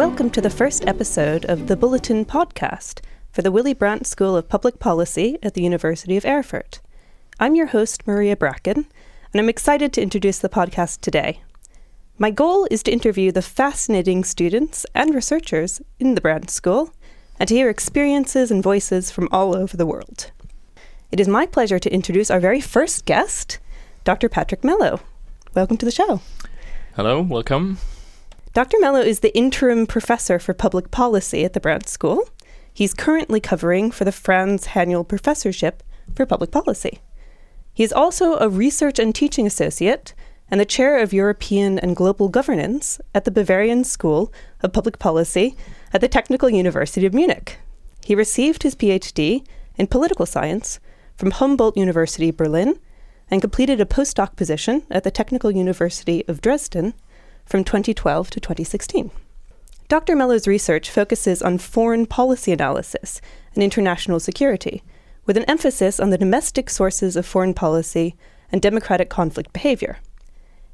Welcome to the first episode of the Bulletin podcast for the Willy Brandt School of Public Policy at the University of Erfurt. I'm your host, Maria Brackin, and I'm excited to introduce the podcast today. My goal is to interview the fascinating students and researchers in the Brandt School and to hear experiences and voices from all over the world. It is my pleasure to introduce our very first guest, Dr. Patrick Mello. Welcome to the show. Hello, welcome. Dr. Mello is the interim professor for public policy at the Brandt School. He's currently covering for the Franz Haniel Professorship for Public Policy. He is also a research and teaching associate and the chair of European and Global Governance at the Bavarian School of Public Policy at the Technical University of Munich. He received his PhD in political science from Humboldt University Berlin and completed a postdoc position at the Technical University of Dresden from 2012 to 2016. Dr. Mello's research focuses on foreign policy analysis and international security, with an emphasis on the domestic sources of foreign policy and democratic conflict behavior.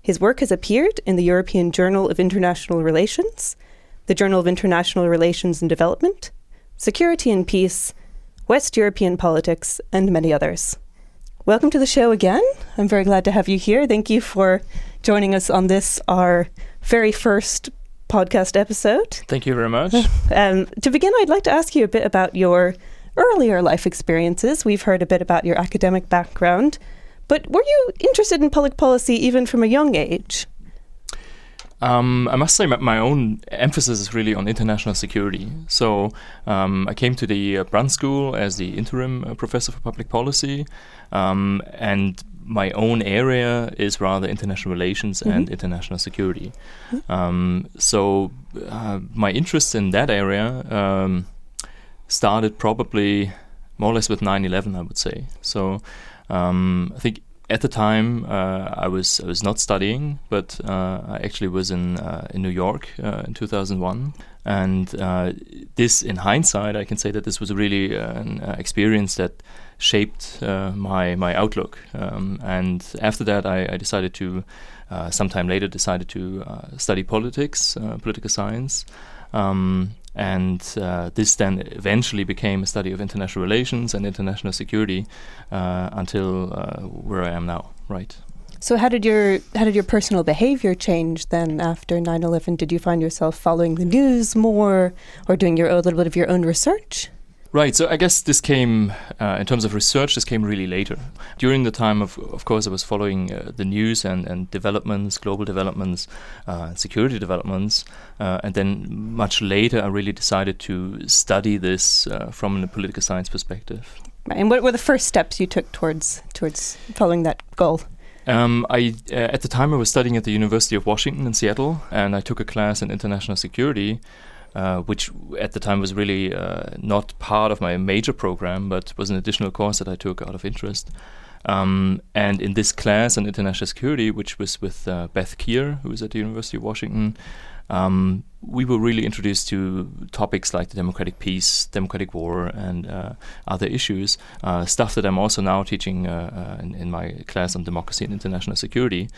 His work has appeared in the European Journal of International Relations, the Journal of International Relations and Development, Security and Peace, West European Politics, and many others. Welcome to the show again. I'm very glad to have you here. Thank you for joining us on this, our very first podcast episode. Thank you very much. Um, to begin, I'd like to ask you a bit about your earlier life experiences. We've heard a bit about your academic background, but were you interested in public policy even from a young age? Um, I must say, my, own emphasis is really on international security. So um, I came to the uh, Brandt School as the interim uh, professor for public policy, um, and my own area is rather international relations mm-hmm. and international security. Mm-hmm. Um, so uh, my interest in that area um, started probably more or less with 9/11, I would say. So um, I think at the time uh, I was I was not studying, but uh, I actually was in uh, in New York uh, in 2001. And uh, this, in hindsight, I can say that this was really an experience that shaped my my outlook. Um, and after that, I, I decided to, sometime later, decided to study politics, political science. Um, and uh, this then eventually became a study of international relations and international security uh, until uh, where I am now, right? So how did your how did your personal behavior change then after 9/11? Did you find yourself following the news more or doing your a little bit of your own research? Right. So I guess this came, uh, in terms of research, this came really later. During the time of, of course, I was following uh, the news and, and developments, global developments, uh, security developments, uh, and then much later, I really decided to study this uh, from a political science perspective. And what were the first steps you took towards towards following that goal? Um, I uh, at the time I was studying at the University of Washington in Seattle, and I took a class in international security. Uh, which at the time was really uh, not part of my major program, but was an additional course that I took out of interest. Um, and in this class on international security, which was with uh, Beth Kier, who was at the University of Washington, um, we were really introduced to topics like the democratic peace, democratic war, and uh, other issues, uh, stuff that I'm also now teaching uh, uh in, in, my class on democracy and international security.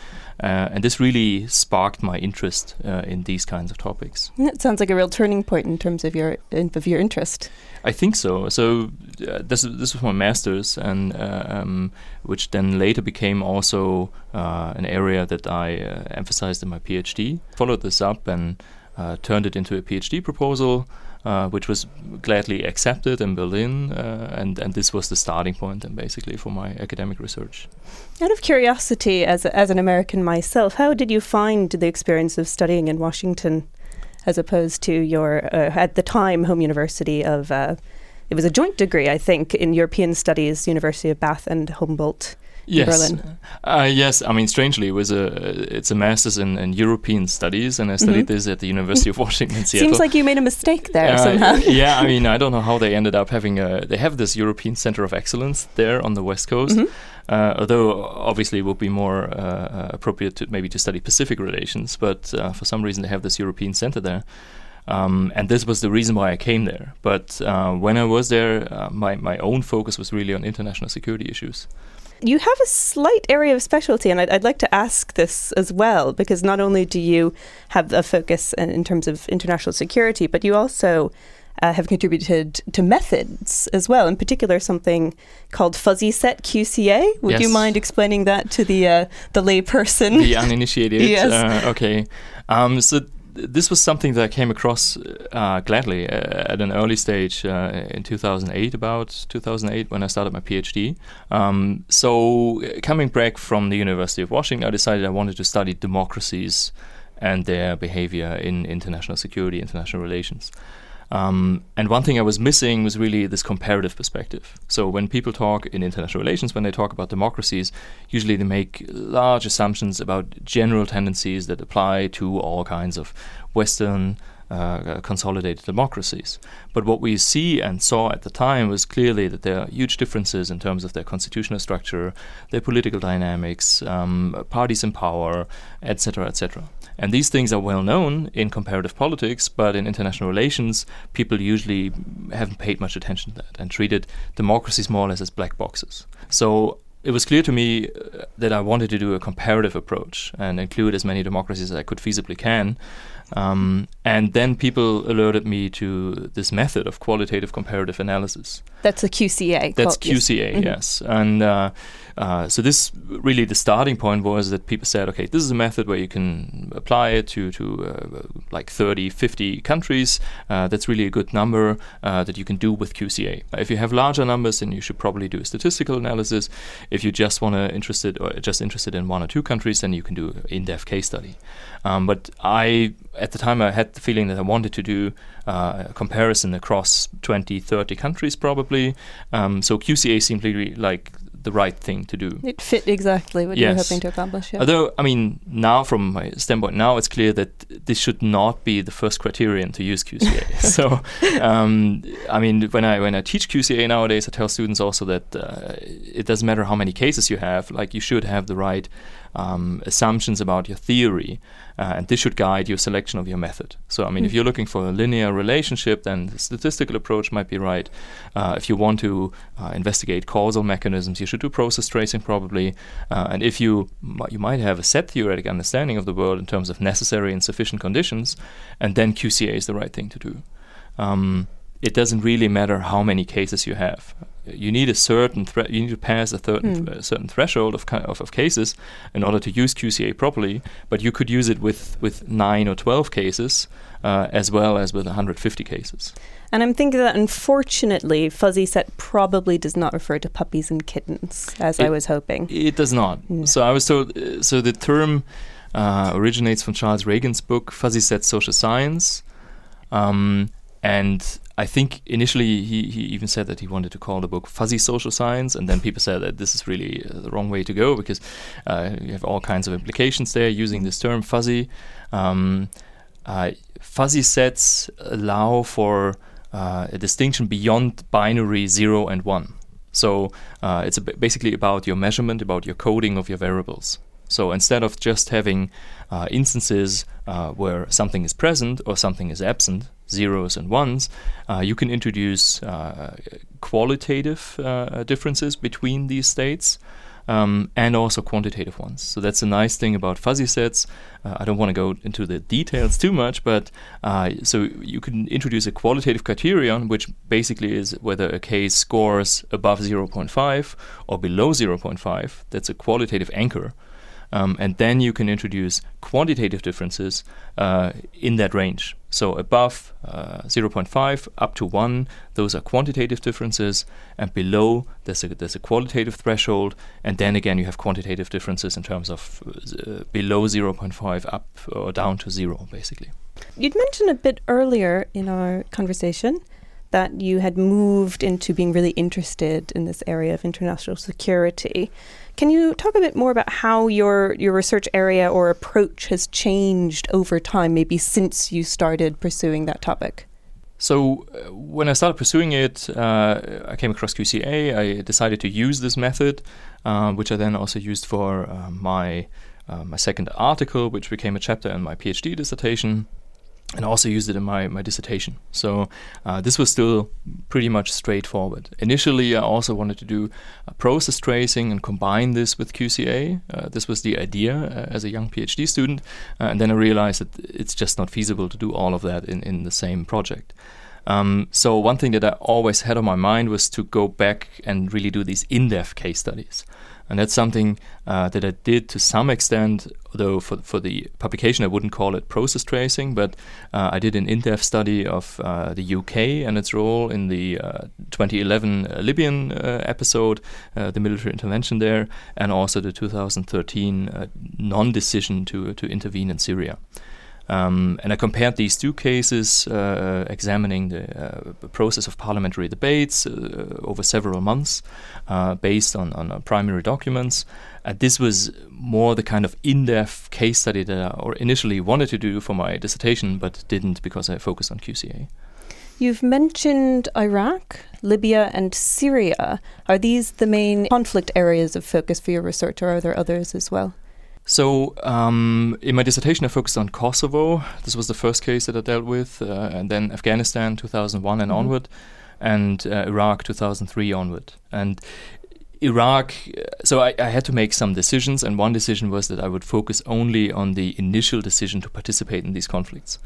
Uh, and this really sparked my interest uh, in these kinds of topics. It sounds like a real turning point in terms of your of your interest. I think so. So this this was my master's, and um, which then later became also an area that I emphasized in my PhD. Followed this up and uh, turned it into a PhD proposal, uh, which was gladly accepted in Berlin, uh, and and this was the starting point, and basically for my academic research. Out of curiosity, as as an American myself, how did you find the experience of studying in Washington, as opposed to your uh, at the time home university of? Uh, it was a joint degree, I think, in European Studies, University of Bath and Humboldt yes. Berlin? Uh, yes, I mean, strangely, it was a it's a master's in, in European studies, and I studied mm-hmm. this at the University of Washington, Seattle. Seems like you made a mistake there uh, somehow. yeah, I mean, I don't know how they ended up having a. They have this European Center of Excellence there on the West Coast. Mm-hmm. Uh, although obviously it would be more uh, uh, appropriate to maybe to study Pacific relations, but uh, for some reason they have this European center there. Um, and this was the reason why I came there. But uh, when I was there, uh, my, my own focus was really on international security issues. You have a slight area of specialty, and I'd, I'd, like to ask this as well, because not only do you have a focus in, in terms of international security, but you also uh, have contributed to methods as well, in particular something called fuzzy set QCA. Would yes. you mind explaining that to the uh, the layperson? The uninitiated. yes. Uh, okay. Um, so this was something that I came across uh, gladly uh, at an early stage uh, in 2008, about 2008, when I started my PhD. Um, so, coming back from the University of Washington, I decided I wanted to study democracies and their behavior in international security, international relations. Um, and one thing I was missing was really this comparative perspective. So when people talk in international relations, when they talk about democracies, usually they make large assumptions about general tendencies that apply to all kinds of Western uh, consolidated democracies. But what we see and saw at the time was clearly that there are huge differences in terms of their constitutional structure, their political dynamics, um, parties in power, etc., etc. And these things are well known in comparative politics, but in international relations, people usually haven't paid much attention to that and treated democracies more or less as black boxes. So it was clear to me uh, that I wanted to do a comparative approach and include as many democracies as I could feasibly can. Um, and then people alerted me to this method of qualitative comparative analysis. That's a QCA. That's QCA, mm-hmm. yes. And uh, uh, so this really the starting point was that people said, okay, this is a method where you can apply it to to uh, like 30, 50 countries. Uh, that's really a good number uh, that you can do with QCA. If you have larger numbers, then you should probably do a statistical analysis. If you just want to interested or just interested in one or two countries, then you can do in-depth case study. Um, but I, at the time, I had the feeling that I wanted to do uh, a comparison across 20, 30 countries probably. Um, so QCA really like the right thing to do. It fit exactly what yes. you were hoping to accomplish. Yeah. Although, I mean, now from my standpoint, now it's clear that this should not be the first criterion to use QCA. so, um, I mean, when I when I teach QCA nowadays, I tell students also that uh, it doesn't matter how many cases you have. Like, you should have the right um, assumptions about your theory, uh, and this should guide your selection of your method. So, I mean, mm. if you're looking for a linear relationship, then the statistical approach might be right. Uh, if you want to uh, investigate causal mechanisms, you should do process tracing probably. Uh, and if you you might have a set theoretic understanding of the world in terms of necessary and sufficient conditions, and then QCA is the right thing to do. Um, it doesn't really matter how many cases you have. You need a certain thre- you need to pass a certain mm. certain threshold of, of, of cases in order to use QCA properly. But you could use it with with nine or twelve cases uh, as well as with 150 cases. And I'm thinking that unfortunately, fuzzy set probably does not refer to puppies and kittens, as it, I was hoping. It does not. Mm. So I was told. Uh, so the term uh, originates from Charles Ragin's book Fuzzy Set Social Science, um, and I think initially he, he even said that he wanted to call the book Fuzzy Social Science, and then people said that this is really uh, the wrong way to go because uh, you have all kinds of implications there using this term fuzzy. Um, uh, fuzzy sets allow for uh, a distinction beyond binary 0 and 1. So uh, it's basically about your measurement, about your coding of your variables. So instead of just having instances where something is present or something is absent, zeros and ones, uh, you can introduce uh, qualitative uh, differences between these states. Um, and also quantitative ones. So that's a nice thing about fuzzy sets. Uh, I don't want to go into the details too much, but uh, so you can introduce a qualitative criterion, which basically is whether a case scores above 0.5 or below 0.5. That's a qualitative anchor. Um, and then you can introduce quantitative differences uh, in that range. So above uh, 0.5 up to 1, those are quantitative differences, and below there's a, there's a qualitative threshold, and then again you have quantitative differences in terms of uh, below 0.5 up or down to 0, basically. You'd mentioned a bit earlier in our conversation that you had moved into being really interested in this area of international security. Can you talk a bit more about how your your research area or approach has changed over time, maybe since you started pursuing that topic? So uh, when I started pursuing it, uh, I came across QCA. I decided to use this method, uh, which I then also used for uh, my uh, my second article, which became a chapter in my PhD dissertation. And also used it in my, my dissertation. So uh, this was still pretty much straightforward. Initially, I also wanted to do process tracing and combine this with QCA. Uh, this was the idea uh, as a young PhD student, uh, and then I realized that it's just not feasible to do all of that in, in the same project. Um, so one thing that I always had on my mind was to go back and really do these in-depth case studies. And that's something uh, that I did to some extent, although for, for the publication I wouldn't call it process tracing, but uh, I did an in depth study of uh, the UK and its role in the uh, 2011 uh, Libyan uh, episode, the military intervention there, and also the 2013 non decision to, to intervene in Syria. Um, and I compared these two cases, uh, examining the uh, process of parliamentary debates uh, over several months uh, based on, on uh, primary documents. this was more the kind of in depth case study that I initially wanted to do for my dissertation, but didn't because I focused on QCA. You've mentioned Iraq, Libya, and Syria. Are these the main conflict areas of focus for your research, or are there others as well? So, um, in my dissertation, I focused on Kosovo. This was the first case that I dealt with, uh, and then Afghanistan 2001 and mm-hmm. onward, and uh, Iraq 2003 onward. And Iraq, so I, I, had to make some decisions, and one decision was that I would focus only on the initial decision to participate in these conflicts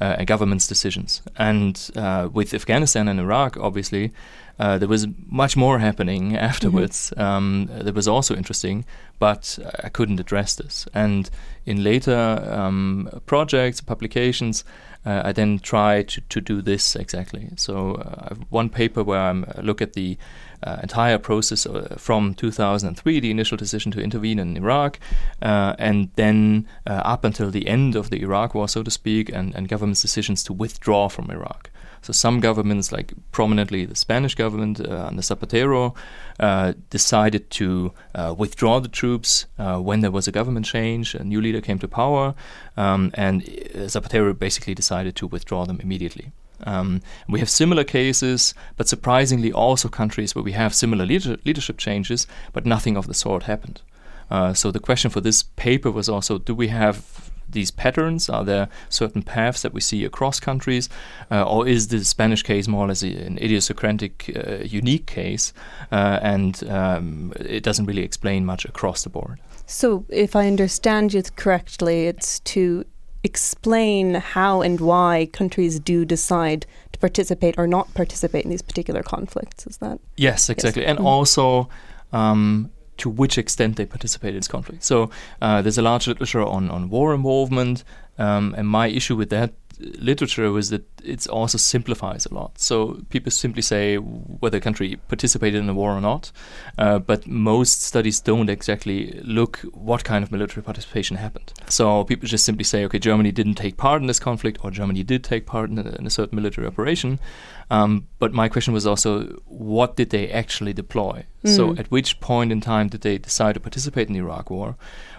uh, and government's decisions. And uh, with Afghanistan and Iraq, obviously, uh, there was much more happening mm-hmm. afterwards mm-hmm. um, that was also interesting, but I couldn't address this. And in later um, projects, publications, uh, I then tried to, to do this exactly. So uh, I have one paper where I uh, look at the uh, entire process uh, from 2003, the initial decision to intervene in Iraq, uh, and then up until the end of the Iraq war, so to speak, and, and government's decisions to withdraw from Iraq. So some governments, like prominently the Spanish government uh, under Zapatero, uh, decided to uh, withdraw the troops uh, when there was a government change, a new leader came to power, um, and uh, Zapatero basically decided to withdraw them immediately. Um, we have similar cases, but surprisingly also countries where we have similar leader- leadership changes, but nothing of the sort happened. Uh, so the question for this paper was also: Do we have these patterns? Are there certain paths that we see across countries, uh, or is the Spanish case more or less an idiosyncratic, uh, unique case, uh, and um, it doesn't really explain much across the board? So, if I understand you correctly, it's to explain how and why countries do decide to participate or not participate in these particular conflicts. Is that? Yes, exactly, yes. and mm-hmm. also. Um, to which extent they participate in this conflict. So uh, there's a large literature on, on war involvement, um, and my issue with that literature was that it also simplifies a lot. So people simply say whether a country participated in a war or not, uh, but most studies don't exactly look what kind of military participation happened. So people just simply say, okay, Germany didn't take part in this conflict, or Germany did take part in a, in a certain military operation. Um, but my question was also, what did they actually deploy? Mm. So at which point in time did they decide to participate in the Iraq War?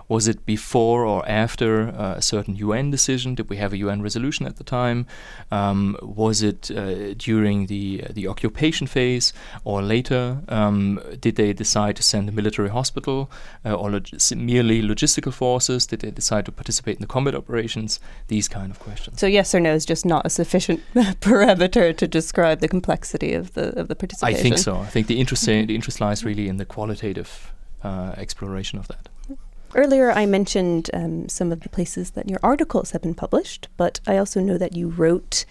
Was it before or after uh, a certain UN decision? Did we have a UN resolution at the time? Um, was it uh, during the uh, the occupation phase or later? Um, did they decide to send a military hospital uh, or log- merely logistical forces? Did they decide to participate in the combat operations? These kind of questions. So yes or no is just not a sufficient parameter to describe the complexity of the of the participation. I think so. I think the interest the interest lies really in the qualitative uh, exploration of that. Earlier, I mentioned um, some of the places that your articles have been published, but I also know that you wrote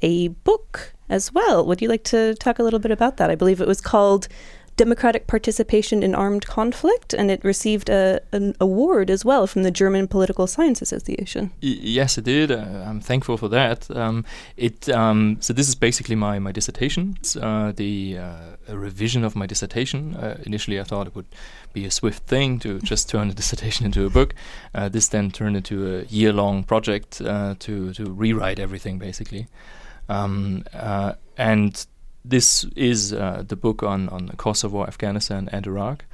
a book as well. Would you like to talk a little bit about that? I believe it was called democratic participation in armed conflict, and it received a, an award as well from the German Political Science Association. Y- yes, it did. Uh, I'm thankful for that. Um, it um, so this is basically my my dissertation. It's uh, the uh, revision of my dissertation. Uh, initially, I thought it would be a swift thing to just turn a dissertation into a book. Uh, this then turned into a year long project uh, to to rewrite everything basically. Um, and this is uh, the book on, on Kosovo, Afghanistan, and Iraq.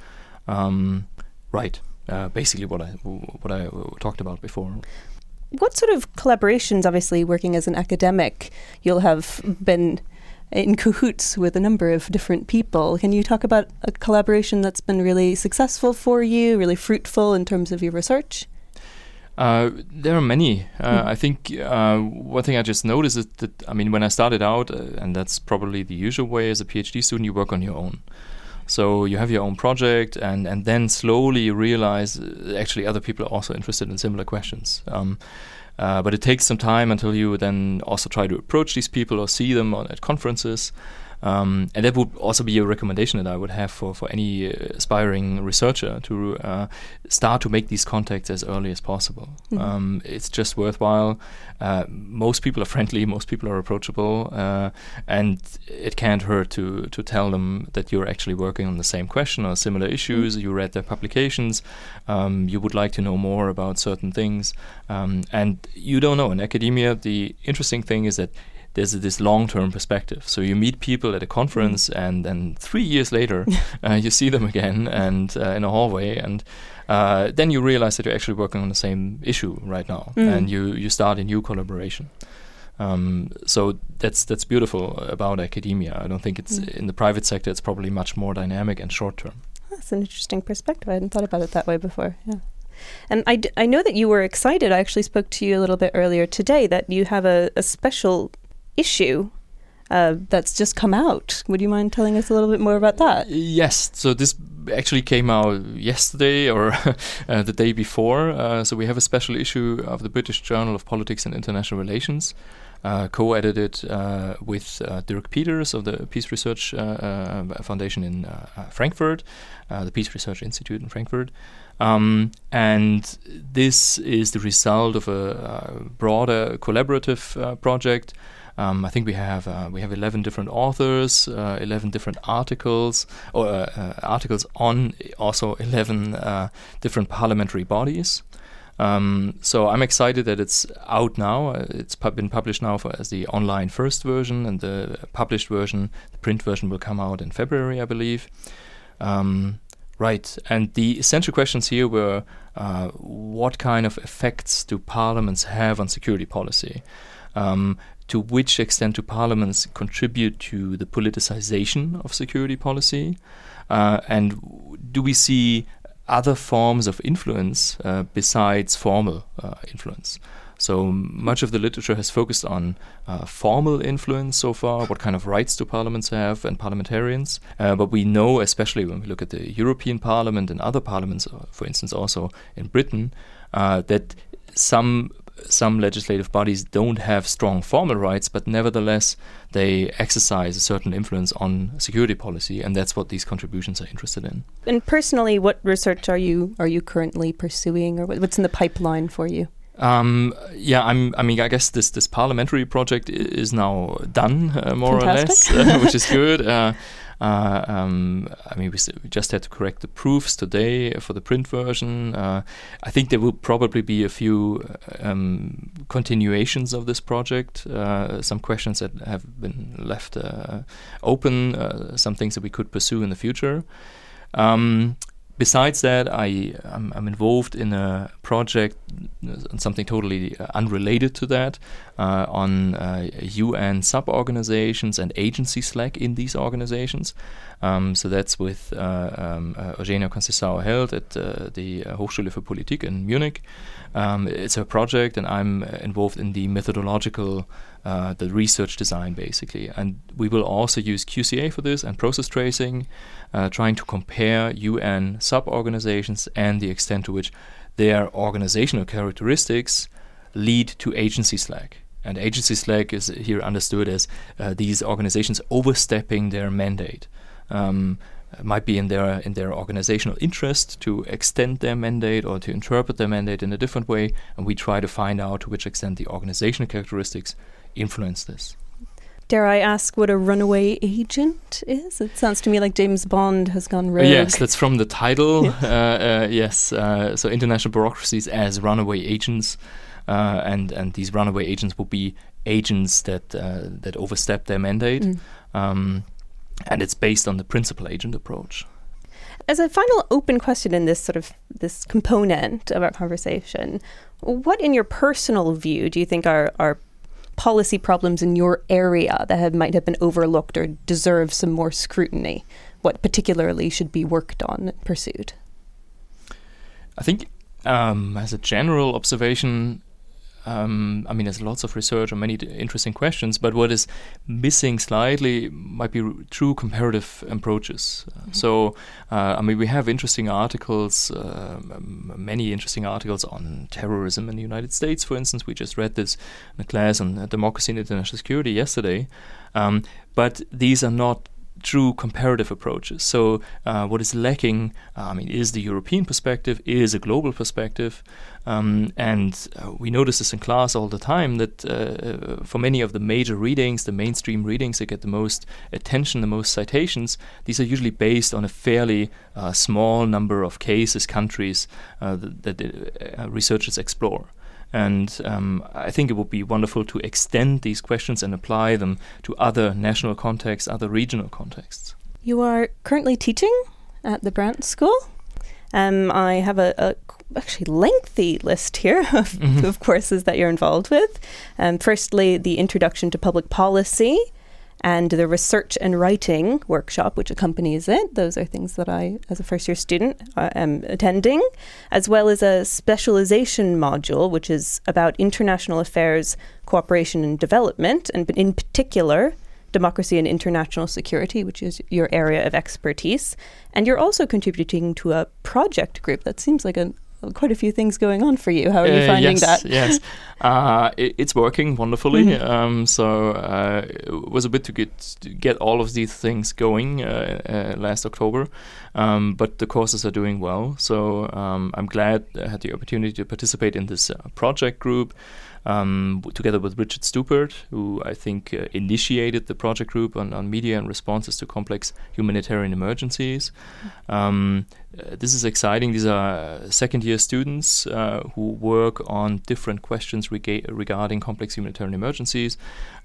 Um, right, uh, basically what I what I talked about before. What sort of collaborations? Obviously, working as an academic, you'll have been in cahoots with a number of different people. Can you talk about a collaboration that's been really successful for you, really fruitful in terms of your research? Uh, there are many. Uh, mm. I think uh, one thing I just noticed is that I mean, when I started out, uh, and that's probably the usual way as a PhD student, you work on your own. So you have your own project, and and then slowly you realize uh, actually other people are also interested in similar questions. Um, uh, but it takes some time until you then also try to approach these people or see them on, at conferences. Um, and that would also be a recommendation that I would have for, for any uh, aspiring researcher to uh, start to make these contacts as early as possible. Mm-hmm. Um, it's just worthwhile. Uh, most people are friendly, most people are approachable, uh, and it can't hurt to, to tell them that you're actually working on the same question or similar issues. Mm-hmm. You read their publications, um, you would like to know more about certain things, um, and you don't know. In academia, the interesting thing is that there's this long-term perspective. So you meet people at a conference, mm. and then three years later, uh, you see them again and uh, in a hallway, and uh, then you realize that you're actually working on the same issue right now, mm. and you you start a new collaboration. Um, so that's that's beautiful about academia. I don't think it's mm. in the private sector. It's probably much more dynamic and short term. That's an interesting perspective. I hadn't thought about it that way before. Yeah. And I, d- I know that you were excited. I actually spoke to you a little bit earlier today that you have a, a special issue uh, that's just come out. Would you mind telling us a little bit more about that? Yes. So this actually came out yesterday or uh, the day before. Uh, so we have a special issue of the British Journal of Politics and International Relations. Uh, co-edited uh, with uh, Dirk Peters of the Peace Research Foundation in Frankfurt, the Peace Research Institute in Frankfurt. Um, and this is the result of a, broader collaborative project um, I think we have uh, we have 11 different authors, uh, 11 different articles, or uh, uh articles on also 11 uh, different parliamentary bodies. Um, so I'm excited that it's out now. Uh, it's pu- been published now for, as the online first version, and the published version, the print version, will come out in February, I believe. Um, right, and the essential questions here were: what kind of effects do parliaments have on security policy? Um, to which extent do parliaments contribute to the politicization of security policy? Uh, and do we see other forms of influence uh, besides formal uh, influence? So much of the literature has focused on uh, formal influence so far. What kind of rights do parliaments have and parliamentarians? Uh, but we know, especially when we look at the European Parliament and other parliaments, uh, for instance, also in Britain, that some some legislative bodies don't have strong formal rights, but nevertheless they exercise a certain influence on security policy, and that's what these contributions are interested in. And personally, what research are you are you currently pursuing, or what's in the pipeline for you? Um, yeah, I'm. I mean, I guess this this parliamentary project is now done, uh, more Fantastic. or less, uh, which is good. Uh, uh, um, I mean, we, just had to correct the proofs today for the print version. Uh, I think there will probably be a few um, continuations of this project. Uh, some questions that have been left uh, open, uh, some things that we could pursue in the future. Um, besides that, I I'm, I'm, involved in a project, uh, something totally uh, unrelated to that, uh, on uh, UN sub-organizations and agency slack in these organizations. Um, so that's with uh, um, uh, Eugenia Conceição-Heldt at the Hochschule für Politik in Munich. Um, it's a project, and I'm involved in the methodological uh, the research design basically. And we will also use QCA for this and process tracing, uh, trying to compare UN sub organizations and the extent to which their organizational characteristics lead to agency slack. And agency slack is here understood as uh, these organizations overstepping their mandate. Um, might be in their in their organizational interest to extend their mandate or to interpret their mandate in a different way, and we try to find out to which extent the organizational characteristics influence this. Dare I ask what a runaway agent is? It sounds to me like James Bond has gone rogue. Uh, yes, that's from the title. yeah. uh, uh, yes, uh, so international bureaucracies as runaway agents, uh, and and these runaway agents will be agents that uh, that overstep their mandate, mm. um, and it's based on the principal agent approach. As a final open question in this sort of this component of our conversation, what, in your personal view, do you think are are policy problems in your area that have, might have been overlooked or deserve some more scrutiny? What particularly should be worked on and pursued? I think um, as a general observation, um, I mean, there's lots of research on many d- interesting questions, but what is missing slightly might be r- true comparative approaches. Uh, So, uh, I mean, we have interesting articles, uh, many interesting articles on terrorism in the United States, for instance. We just read this in a class on uh, democracy and international security yesterday. Um, but these are not true comparative approaches. So, uh, what is lacking, uh, I mean, is the European perspective, is a global perspective. Um, and uh, we notice this in class all the time that uh, uh, for many of the major readings, the mainstream readings that get the most attention, the most citations, these are usually based on a fairly uh, small number of cases, countries that, researchers explore. And um, I think it would be wonderful to extend these questions and apply them to other national contexts, other regional contexts. You are currently teaching at the Brandt School. Um, I have a, a actually lengthy list here of, Mhm. of courses that you're involved with. Um, firstly, the Introduction to Public Policy and the Research and Writing workshop, which accompanies it. Those are things that I, as a first year student, uh, am attending, as well as a specialization module, which is about international affairs, cooperation, and development, and in particular, democracy and international security, which is your area of expertise. And you're also contributing to a project group. That seems like a quite a few things going on for you. How are you Uh, finding yes, that? Yes, uh, it, it's working wonderfully. Mhm. Um, so uh, it was a bit to get to get all of these things going uh, uh, last October, um, but the courses are doing well. So um, I'm glad I had the opportunity to participate in this uh, project group. Um, together with Richard Stupart, who I think uh, initiated the project group on, on media and responses to complex humanitarian emergencies. Um, uh, this is exciting. These are uh, second year students uh, who work on different questions rega- regarding complex humanitarian emergencies,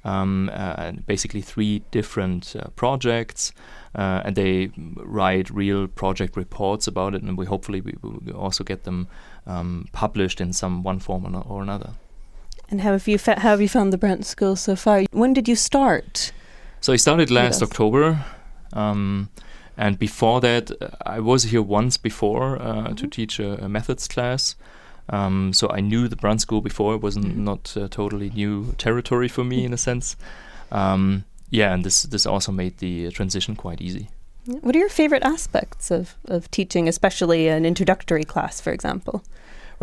um, and basically three different uh, projects. Uh, and they write real project reports about it, and we hopefully we will also get them um, published in some one form or, no- or another. And how have you fa- how have you found the Brandt School so far? When did you start? So I started last. October, um, and before that, I was here once before uh, to Mhm. teach a, a methods class. Um, so I knew the Brandt School before; it was Mhm. not uh, totally new territory for me in a sense. Um, yeah, and this this also made the uh, transition quite easy. What are your favorite aspects of, of teaching, especially an introductory class, for example?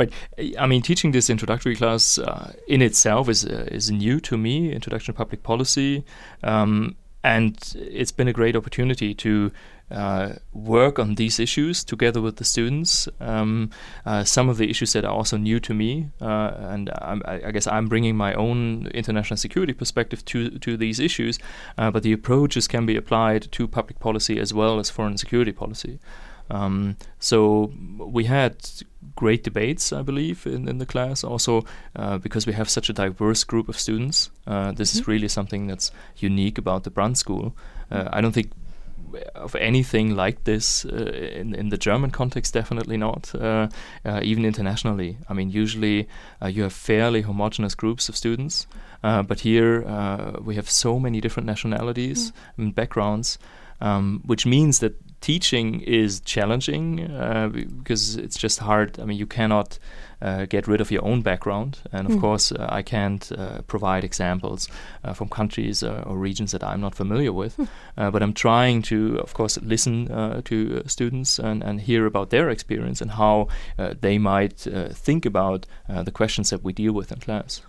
Right. I mean, teaching this introductory class uh, in itself is uh, is new to me. Introduction to public policy, um, and it's been a great opportunity to uh, work on these issues together with the students. Um, uh, some of the issues that are also new to me, uh, and I, I guess I'm bringing my own international security perspective to to these issues. Uh, but the approaches can be applied to public policy as well as foreign security policy. Um, so we had great debates, I believe, in, in the class. Also, uh, because we have such a diverse group of students, uh, this is Mhm. really something that's unique about the Brandt School. Uh, I don't think of anything like this uh, in in the German context. Definitely not. Uh, uh, even internationally, I mean, usually uh, you have fairly homogeneous groups of students, uh, but here uh, we have so many different nationalities and backgrounds, um, which means that teaching is challenging uh, because it's just hard. I mean, you cannot uh, get rid of your own background, and of Mm. course, uh, I can't uh, provide examples uh, from countries uh, or regions that I'm not familiar with. Uh, but I'm trying to, of course, listen uh, to uh, students and, and hear about their experience and how uh, they might uh, think about uh, the questions that we deal with in class.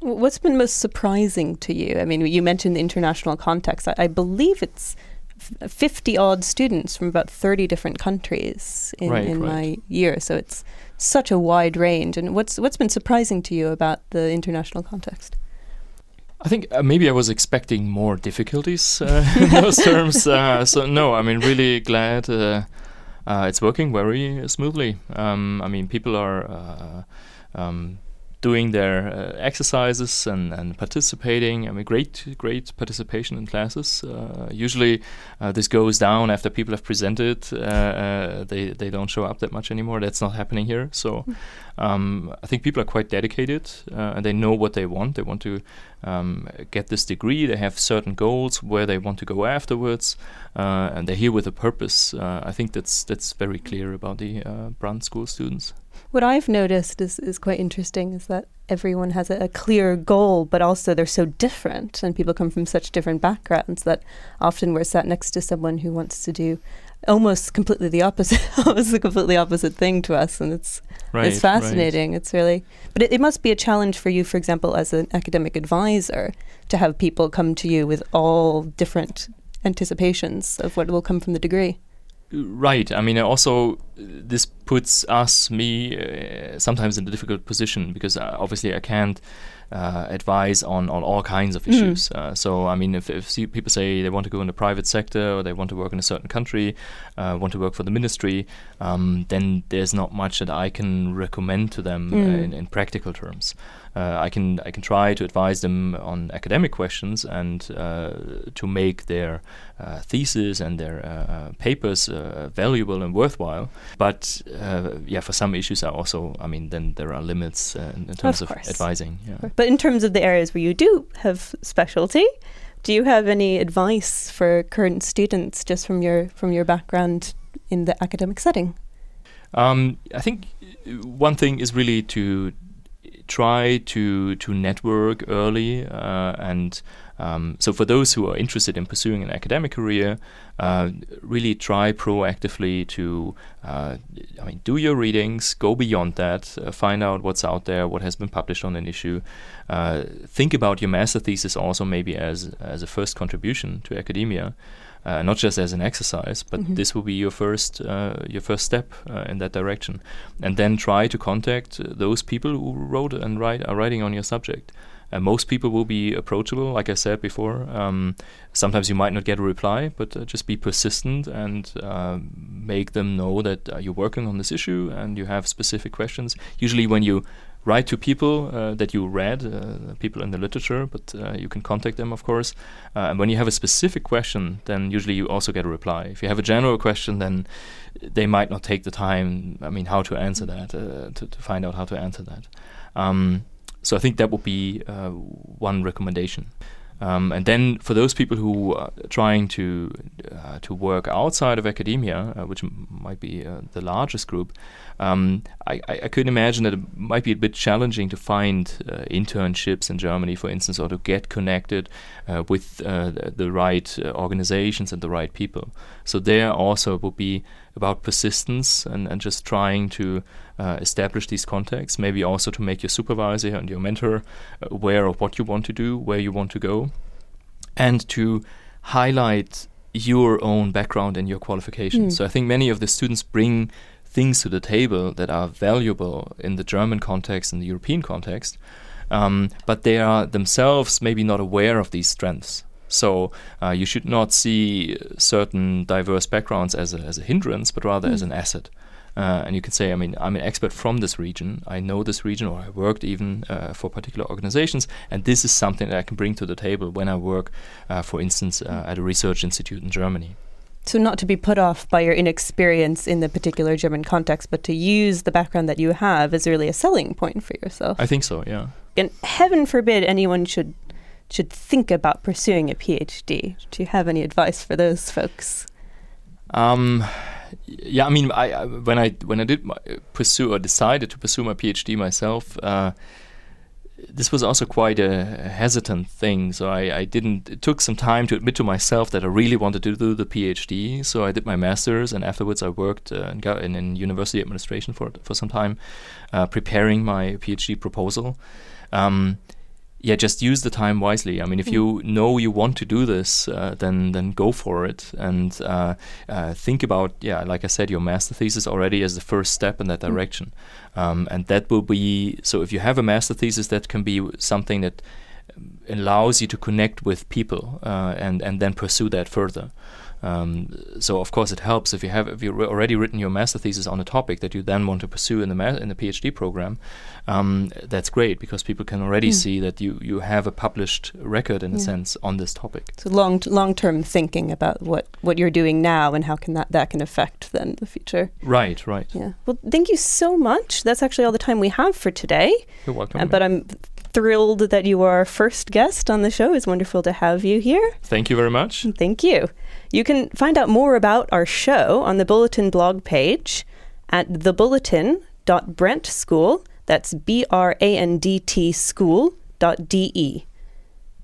What's been most surprising to you? I mean, you mentioned the international context. I, I believe it's 50 odd students from about 30 different countries in, Right, in right. my year. So it's such a wide range. And what's what's been surprising to you about the international context? I think uh, maybe I was expecting more difficulties uh, in those terms. Uh, so no, I mean, really glad uh, uh, it's working very smoothly. Um, I mean, people are uh, um, doing their uh, exercises and, and participating. I mean, great, great participation in classes. Uh, usually, uh, this goes down after people have presented. Uh, uh, they they don't show up that much anymore. That's not happening here. So, um, I think people are quite dedicated uh, and they know what they want. They want to um, get this degree. They have certain goals where they want to go afterwards, uh, and they're here with a purpose. Uh, I think that's that's very clear about the uh, Brandt School students. What I've noticed is, is quite interesting is that everyone has a, a, clear goal, but also they're so different, and people come from such different backgrounds that often we're sat next to someone who wants to do almost completely the opposite, almost a completely opposite thing to us, and it's right, it's fascinating. Right. It's really, but it, it must be a challenge for you, for example, as an academic advisor, to have people come to you with all different anticipations of what will come from the degree. Right. I mean, also this puts us, me, uh, sometimes in a difficult position because uh, obviously I can't uh, advise on, on all kinds of issues. Mm. Uh, so, I mean, if, if people say they want to go in the private sector or they want to work in a certain country, uh, want to work for the ministry, um, then there's not much that I can recommend to them mm. in, in, practical terms. Uh, I can I can try to advise them on academic questions and uh, to make their uh, thesis and their papers valuable and worthwhile. But yeah, for some issues, I also I mean then there are limits in, in, terms of, of advising. Yeah. But in terms of the areas where you do have specialty, do you have any advice for current students just from your from your background in the academic setting? Um, I think one thing is really to try to to network early uh, and um, so for those who are interested in pursuing an academic career, uh, really try proactively to, uh, I mean, do your readings, go beyond that, uh, find out what's out there, what has been published on an issue. Uh, think about your master thesis also maybe as as a first contribution to academia uh, not just as an exercise, but mm-hmm. this will be your first uh, your first step uh, in that direction, and then try to contact those people who wrote and write are writing on your subject. Uh, most people will be approachable, like I said before. Um, sometimes you might not get a reply, but uh, just be persistent and uh, make them know that you're working on this issue and you have specific questions. Usually, when you write to people uh, that you read, uh, people in the literature, but uh, you can contact them, of course. Uh, and when you have a specific question, then usually you also get a reply. If you have a general question, then they might not take the time, I mean, how to answer that, uh, to, to, find out how to answer that. Um, so I think that would be uh, one recommendation. Um, and then for those people who are trying to uh, to work outside of academia, uh, which m- might be uh, the largest group, um, I, I, could imagine that it might be a bit challenging to find uh, internships in Germany, for instance, or to get connected uh, with uh, the, the, right organizations and the right people. So there also will be about persistence and, and just trying to uh, establish these contacts, maybe also to make your supervisor and your mentor aware of what you want to do, where you want to go, and to highlight your own background and your qualifications. Mm. So I think many of the students bring things to the table that are valuable in the German context and the European context, um, but they are themselves maybe not aware of these strengths. So uh, you should not see certain diverse backgrounds as a, as a hindrance, but rather mm. as an asset. Uh, and you can say, I mean, I'm an expert from this region. I know this region, or I worked even uh, for particular organizations, and this is something that I can bring to the table when I work, uh, for instance, uh, at a research institute in Germany. So, not to be put off by your inexperience in the particular German context, but to use the background that you have is really a selling point for yourself. I think so, yeah. And heaven forbid anyone should should think about pursuing a PhD. Do you have any advice for those folks? Um, yeah, I mean, I, I, when I when I did my, pursue or decided to pursue my PhD myself, uh, this was also quite a hesitant thing. So I, I, didn't. It took some time to admit to myself that I really wanted to do the PhD. So I did my master's, and afterwards I worked uh, in, in, university administration for for some time, uh, preparing my PhD proposal. Um, yeah, just use the time wisely. I mean, if you know you want to do this, uh, then then go for it and uh, uh, think about yeah, like I said, your master thesis already as the first step in that mm. direction, um, and that will be so. If you have a master thesis, that can be something that allows you to connect with people uh, and and then pursue that further. Um, so of course it helps if you have if you've already written your master thesis on a topic that you then want to pursue in the ma- in the PhD program. Um, that's great because people can already mm. see that you you have a published record in yeah. a sense on this topic. So long t- long term thinking about what what you're doing now and how can that that can affect then the future. Right, right. Yeah. Well, thank you so much. That's actually all the time we have for today. You're welcome. Uh, but I'm thrilled that you are our first guest on the show. It's wonderful to have you here. Thank you very much. Thank you. You can find out more about our show on the Bulletin blog page at thebulletin.brandtschool, that's B R A N D T school.de.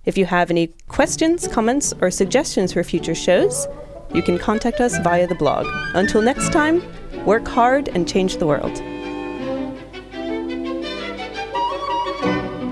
If you have any questions, comments, or suggestions for future shows, you can contact us via the blog. Until next time, work hard and change the world.